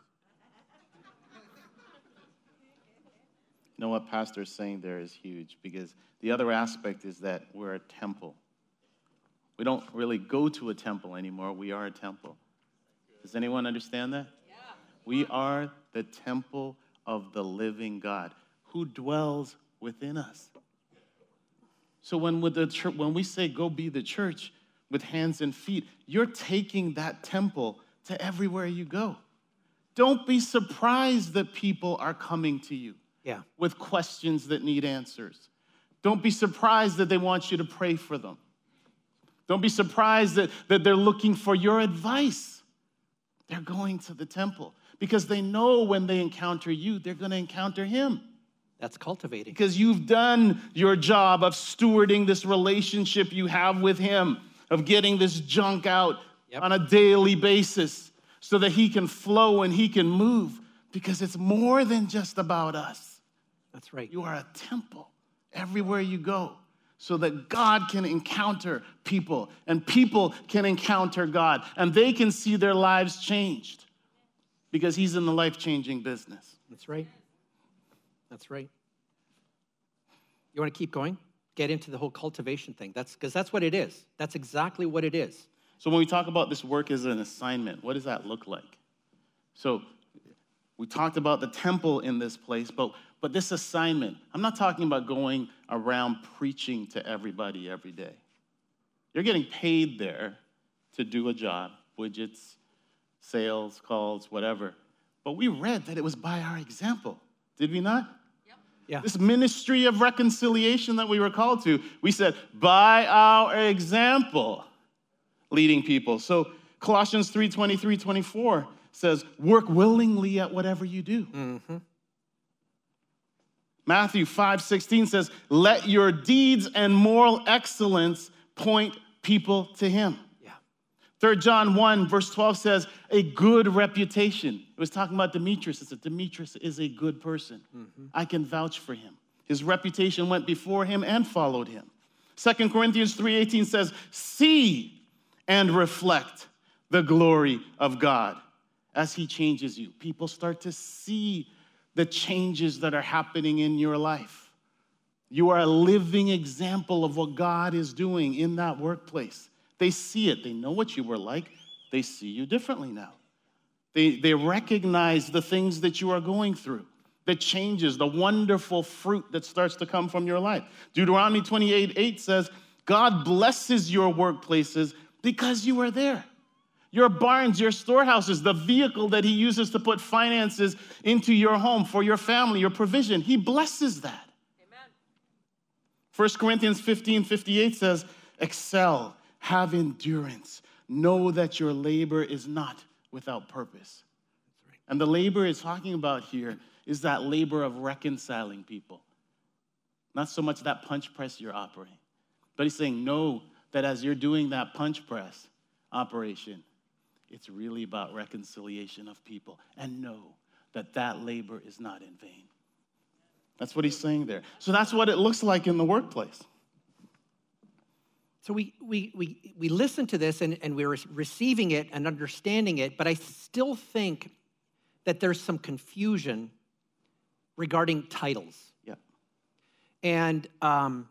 You know what Pastor is saying there is huge because the other aspect is that we're a temple. We don't really go to a temple anymore. We are a temple. Does anyone understand that? Yeah. We are the temple of the living God who dwells within us. So when, with the church, when we say go be the church with hands and feet, you're taking that temple to everywhere you go. Don't be surprised that people are coming to you yeah. with questions that need answers. Don't be surprised that they want you to pray for them. Don't be surprised that, that they're looking for your advice. They're going to the temple because they know when they encounter you, they're going to encounter him. That's cultivating. Because you've done your job of stewarding this relationship you have with Him, of getting this junk out yep. on a daily basis so that He can flow and He can move. Because it's more than just about us. That's right. You are a temple everywhere you go so that God can encounter people and people can encounter God and they can see their lives changed because He's in the life changing business. That's right. That's right. You want to keep going? Get into the whole cultivation thing. That's because that's what it is. That's exactly what it is. So when we talk about this work as an assignment, what does that look like? So we talked about the temple in this place, but but this assignment, I'm not talking about going around preaching to everybody every day. You're getting paid there to do a job, widgets, sales calls, whatever. But we read that it was by our example, did we not? Yeah. This ministry of reconciliation that we were called to, we said, by our example, leading people. So Colossians 3 23, 24 says, work willingly at whatever you do. Mm-hmm. Matthew 5 16 says, let your deeds and moral excellence point people to him. 3 John 1, verse 12 says, a good reputation. It was talking about Demetrius. It said, Demetrius is a good person. Mm-hmm. I can vouch for him. His reputation went before him and followed him. 2 Corinthians 3:18 says, "See and reflect the glory of God as he changes you." People start to see the changes that are happening in your life. You are a living example of what God is doing in that workplace. They see it. They know what you were like. They see you differently now. They, they recognize the things that you are going through, the changes, the wonderful fruit that starts to come from your life. Deuteronomy 28 8 says, God blesses your workplaces because you are there. Your barns, your storehouses, the vehicle that He uses to put finances into your home for your family, your provision, He blesses that. Amen. 1 Corinthians 15 58 says, Excel have endurance. Know that your labor is not without purpose. And the labor it's talking about here is that labor of reconciling people. Not so much that punch press you're operating, but he's saying, know that as you're doing that punch press operation, it's really about reconciliation of people. And know that that labor is not in vain. That's what he's saying there. So that's what it looks like in the workplace. So we, we, we, we listen to this and, and we're receiving it and understanding it, but I still think that there's some confusion regarding titles. Yeah. And um,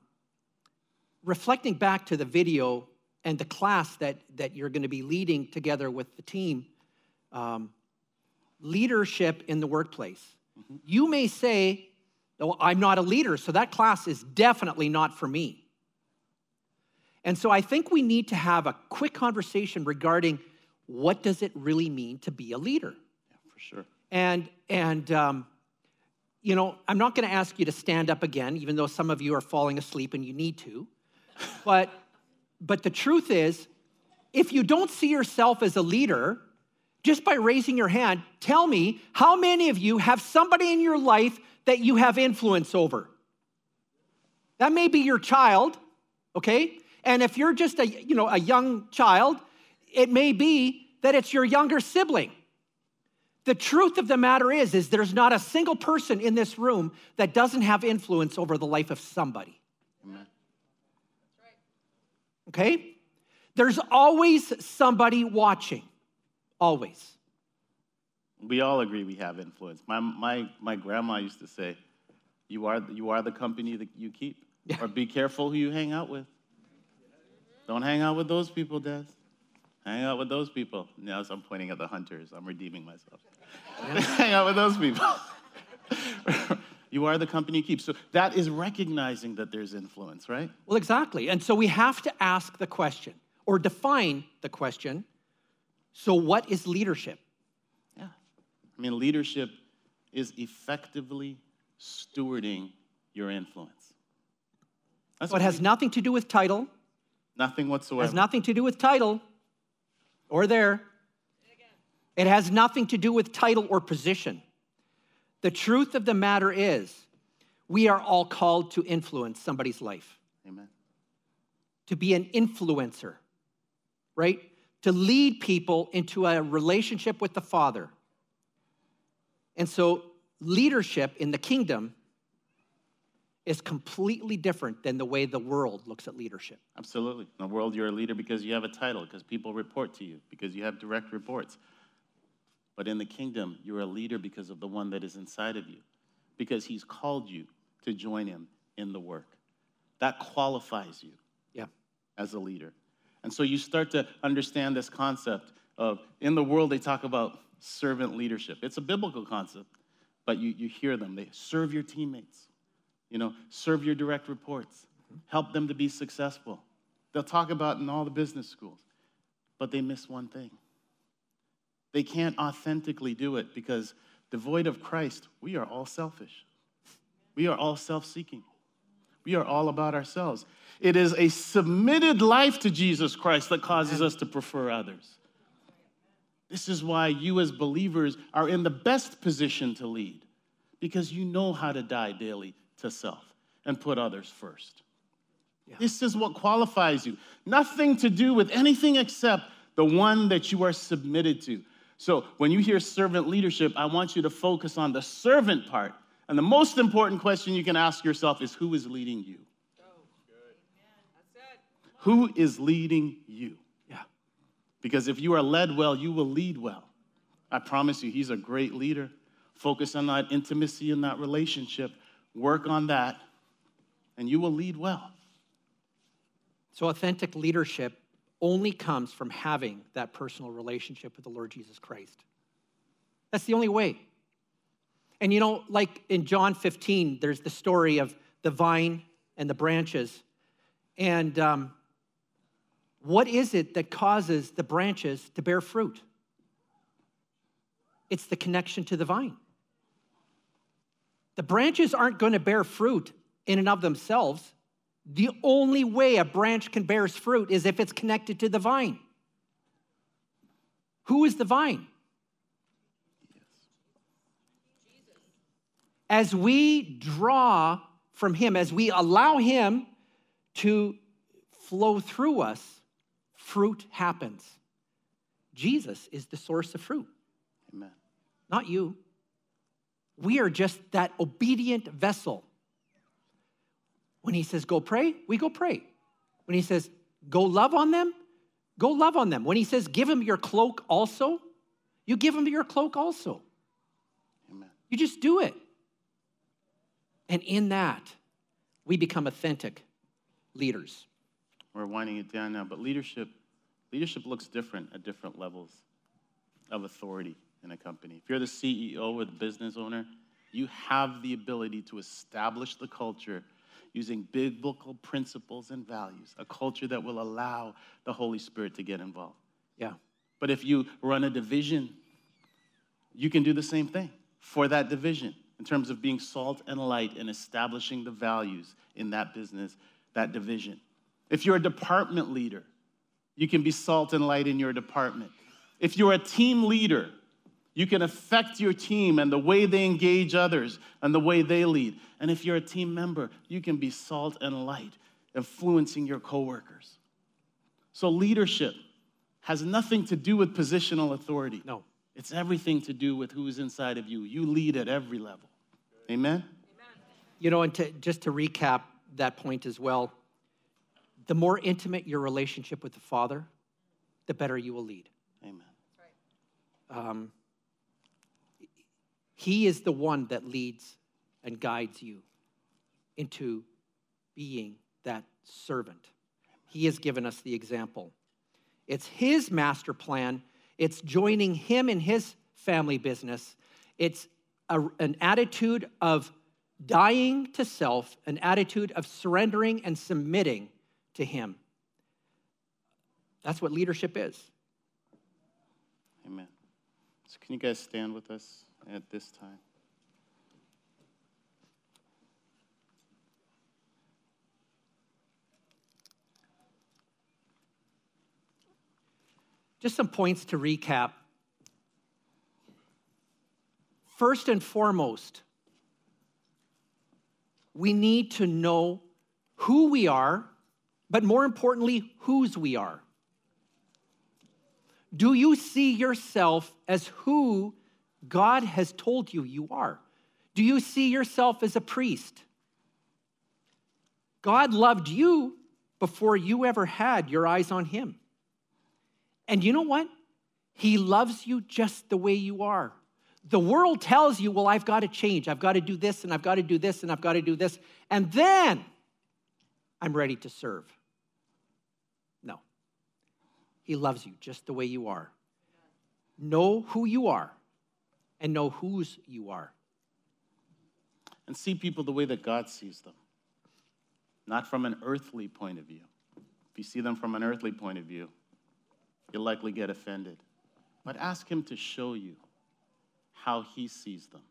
reflecting back to the video and the class that, that you're going to be leading together with the team, um, leadership in the workplace. Mm-hmm. You may say, oh, I'm not a leader, so that class is definitely not for me. And so I think we need to have a quick conversation regarding what does it really mean to be a leader? Yeah, for sure. And, and um, you know, I'm not going to ask you to stand up again, even though some of you are falling asleep and you need to. [laughs] But, but the truth is, if you don't see yourself as a leader, just by raising your hand, tell me how many of you have somebody in your life that you have influence over? That may be your child, okay? And if you're just a, you know, a young child, it may be that it's your younger sibling. The truth of the matter is is there's not a single person in this room that doesn't have influence over the life of somebody. Amen. Okay? There's always somebody watching. Always. We all agree we have influence. My, my, my grandma used to say, you are, you are the company that you keep. Yeah. Or be careful who you hang out with. Don't hang out with those people, Des. Hang out with those people. Now I'm pointing at the hunters. I'm redeeming myself. [laughs] hang out with those people. [laughs] you are the company you keep. So that is recognizing that there's influence, right? Well, exactly. And so we have to ask the question or define the question so, what is leadership? Yeah. I mean, leadership is effectively stewarding your influence. That's so it has nothing to do with title. Nothing whatsoever. It has nothing to do with title or there. It has nothing to do with title or position. The truth of the matter is, we are all called to influence somebody's life. Amen. To be an influencer, right? To lead people into a relationship with the Father. And so, leadership in the kingdom is completely different than the way the world looks at leadership. Absolutely. In the world, you're a leader because you have a title, because people report to you, because you have direct reports. But in the kingdom, you're a leader because of the one that is inside of you, because he's called you to join him in the work. That qualifies you yeah. as a leader. And so you start to understand this concept of, in the world, they talk about servant leadership. It's a biblical concept, but you, you hear them. They serve your teammates you know, serve your direct reports, help them to be successful. They'll talk about in all the business schools, but they miss one thing. They can't authentically do it because devoid of Christ, we are all selfish. We are all self seeking. We are all about ourselves. It is a submitted life to Jesus Christ that causes us to prefer others. This is why you, as believers, are in the best position to lead because you know how to die daily to self and put others first. Yeah. This is what qualifies you. Nothing to do with anything except the one that you are submitted to. So when you hear servant leadership, I want you to focus on the servant part. And the most important question you can ask yourself is who is leading you? Who is leading you? Yeah. Because if you are led well, you will lead well. I promise you, he's a great leader. Focus on that intimacy in that relationship Work on that, and you will lead well. So, authentic leadership only comes from having that personal relationship with the Lord Jesus Christ. That's the only way. And you know, like in John 15, there's the story of the vine and the branches. And um, what is it that causes the branches to bear fruit? It's the connection to the vine. The branches aren't going to bear fruit in and of themselves. The only way a branch can bear fruit is if it's connected to the vine. Who is the vine? As we draw from Him, as we allow Him to flow through us, fruit happens. Jesus is the source of fruit. Amen. Not you. We are just that obedient vessel. When he says, go pray, we go pray. When he says, go love on them, go love on them. When he says, give them your cloak also, you give them your cloak also. Amen. You just do it. And in that, we become authentic leaders. We're winding it down now, but leadership, leadership looks different at different levels of authority in a company. If you're the CEO or the business owner, you have the ability to establish the culture using biblical principles and values, a culture that will allow the Holy Spirit to get involved. Yeah. But if you run a division, you can do the same thing for that division in terms of being salt and light and establishing the values in that business, that division. If you're a department leader, you can be salt and light in your department. If you're a team leader, you can affect your team and the way they engage others and the way they lead. And if you're a team member, you can be salt and light, influencing your coworkers. So leadership has nothing to do with positional authority. No. It's everything to do with who's inside of you. You lead at every level. Amen? You know, and to, just to recap that point as well, the more intimate your relationship with the Father, the better you will lead. Amen. Um, he is the one that leads and guides you into being that servant. He has given us the example. It's His master plan, it's joining Him in His family business. It's a, an attitude of dying to self, an attitude of surrendering and submitting to Him. That's what leadership is. Amen. So, can you guys stand with us at this time? Just some points to recap. First and foremost, we need to know who we are, but more importantly, whose we are. Do you see yourself as who God has told you you are? Do you see yourself as a priest? God loved you before you ever had your eyes on Him. And you know what? He loves you just the way you are. The world tells you, well, I've got to change. I've got to do this, and I've got to do this, and I've got to do this. And then I'm ready to serve. No. He loves you just the way you are. Know who you are and know whose you are. And see people the way that God sees them, not from an earthly point of view. If you see them from an earthly point of view, you'll likely get offended. But ask Him to show you how He sees them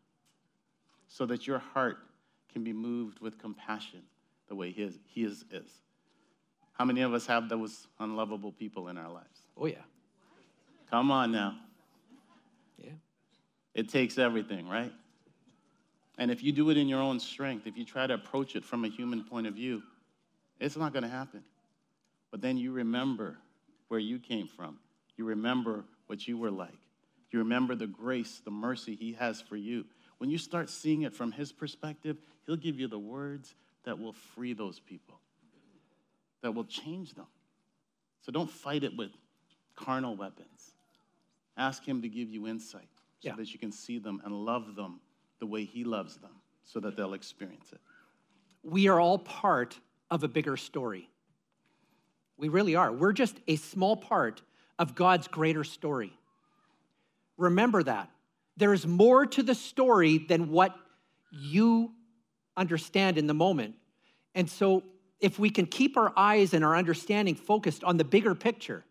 so that your heart can be moved with compassion the way His, His is. How many of us have those unlovable people in our lives? Oh, yeah. Come on now. It takes everything, right? And if you do it in your own strength, if you try to approach it from a human point of view, it's not going to happen. But then you remember where you came from. You remember what you were like. You remember the grace, the mercy He has for you. When you start seeing it from His perspective, He'll give you the words that will free those people, that will change them. So don't fight it with carnal weapons. Ask Him to give you insight so Yeah. that you can see them and love them the way He loves them so that they'll experience it. We are all part of a bigger story. We really are. We're just a small part of God's greater story. Remember that. There's more to the story than what you understand in the moment. And so, if we can keep our eyes and our understanding focused on the bigger picture,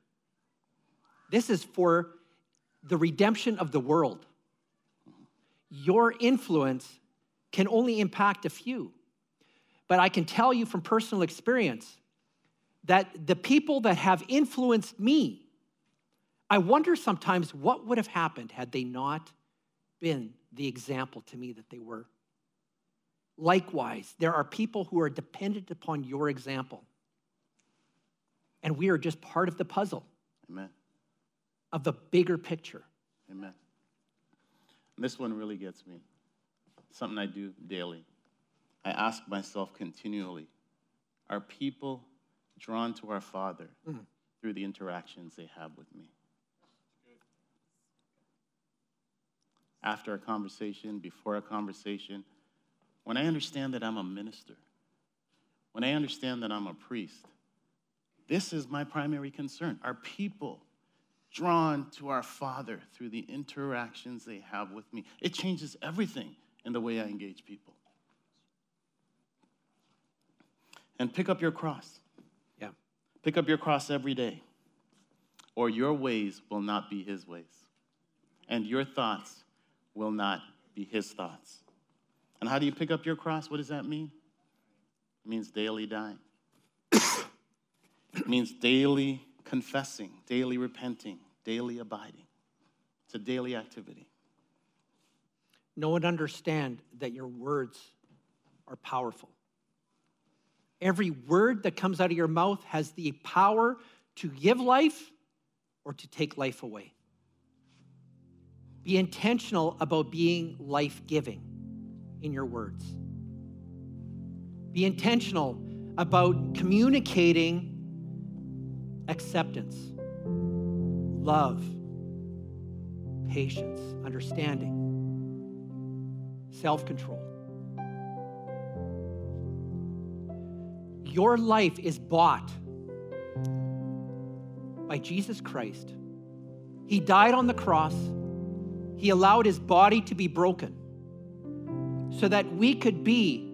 this is for the redemption of the world. Your influence can only impact a few. But I can tell you from personal experience that the people that have influenced me, I wonder sometimes what would have happened had they not been the example to me that they were. Likewise, there are people who are dependent upon your example. And we are just part of the puzzle Amen. Of the bigger picture. Amen. And this one really gets me. something I do daily. I ask myself continually are people drawn to our Father Mm. through the interactions they have with me? After a conversation, before a conversation, when I understand that I'm a minister, when I understand that I'm a priest, this is my primary concern. Are people drawn to our Father through the interactions they have with me? It changes everything in the way I engage people. And pick up your cross. Yeah. Pick up your cross every day, or your ways will not be His ways, and your thoughts will not be His thoughts. And how do you pick up your cross? What does that mean? It means daily dying. [coughs] it means daily confessing, daily repenting, daily abiding. It's a daily activity. Know and understand that your words are powerful. Every word that comes out of your mouth has the power to give life or to take life away. Be intentional about being life giving in your words. Be intentional about communicating acceptance, love, patience, understanding, self control. Your life is bought by Jesus Christ. He died on the cross. He allowed his body to be broken so that we could be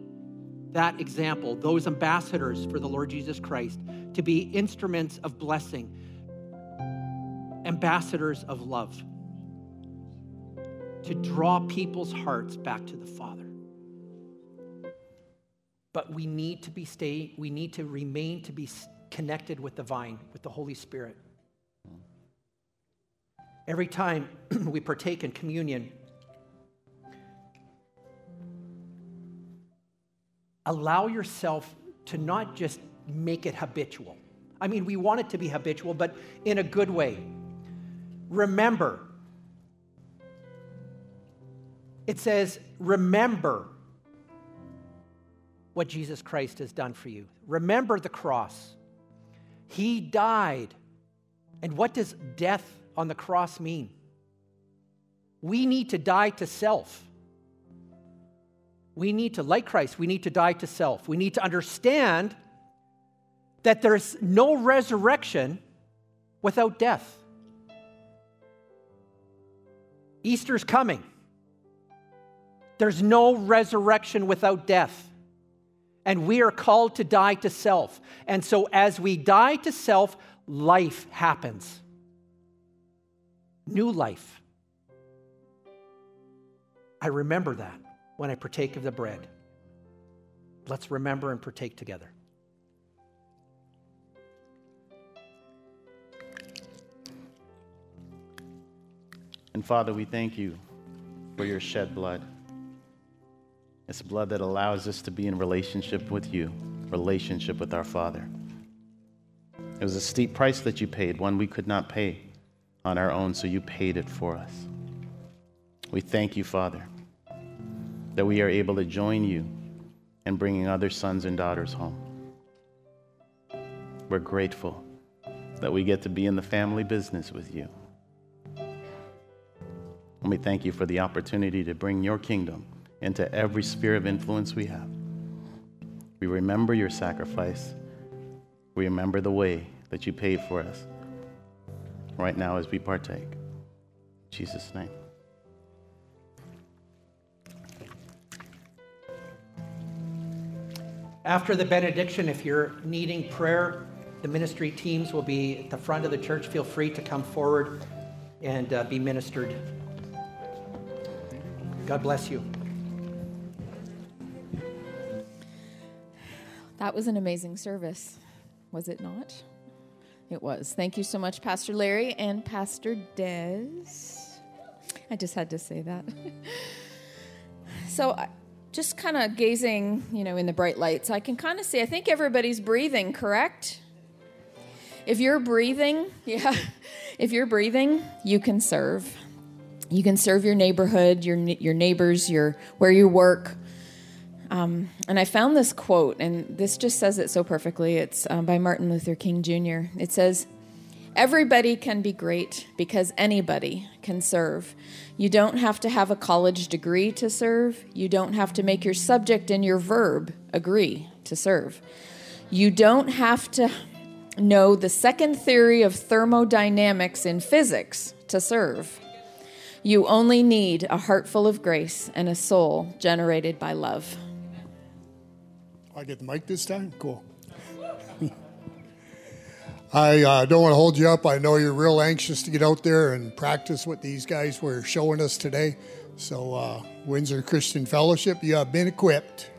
that example, those ambassadors for the Lord Jesus Christ, to be instruments of blessing, ambassadors of love, to draw people's hearts back to the Father. But we need to be stay, we need to remain to be connected with the vine, with the Holy Spirit. Every time [clears throat] we partake in communion, allow yourself to not just make it habitual. I mean, we want it to be habitual, but in a good way. Remember, it says, remember what Jesus Christ has done for you. Remember the cross. He died. And what does death on the cross mean? We need to die to self. We need to, like Christ, we need to die to self. We need to understand that there's no resurrection without death. Easter's coming. There's no resurrection without death. And we are called to die to self. And so, as we die to self, life happens. New life. I remember that when I partake of the bread. Let's remember and partake together. And Father, we thank you for your shed blood. It's blood that allows us to be in relationship with you, relationship with our Father. It was a steep price that you paid, one we could not pay on our own, so you paid it for us. We thank you, Father, that we are able to join you in bringing other sons and daughters home. We're grateful that we get to be in the family business with you. And we thank you for the opportunity to bring your kingdom into every sphere of influence we have. We remember your sacrifice. We remember the way that you paid for us right now as we partake. In Jesus' name. After the benediction, if you're needing prayer, the ministry teams will be at the front of the church. Feel free to come forward and uh, be ministered. God bless you. That was an amazing service, was it not? It was. Thank you so much, Pastor Larry and Pastor Des. I just had to say that. [laughs] so, just kind of gazing, you know, in the bright lights, I can kind of see, I think everybody's breathing, correct? If you're breathing, [laughs] yeah, if you're breathing, you can serve. You can serve your neighborhood, your your neighbors, your where you work. Um, and I found this quote, and this just says it so perfectly. It's um, by Martin Luther King Jr. It says, Everybody can be great because anybody can serve. You don't have to have a college degree to serve. You don't have to make your subject and your verb agree to serve. You don't have to know the second theory of thermodynamics in physics to serve. You only need a heart full of grace and a soul generated by love. I get the mic this time? Cool. [laughs] I uh, don't want to hold you up. I know you're real anxious to get out there and practice what these guys were showing us today. So, uh, Windsor Christian Fellowship, you have been equipped.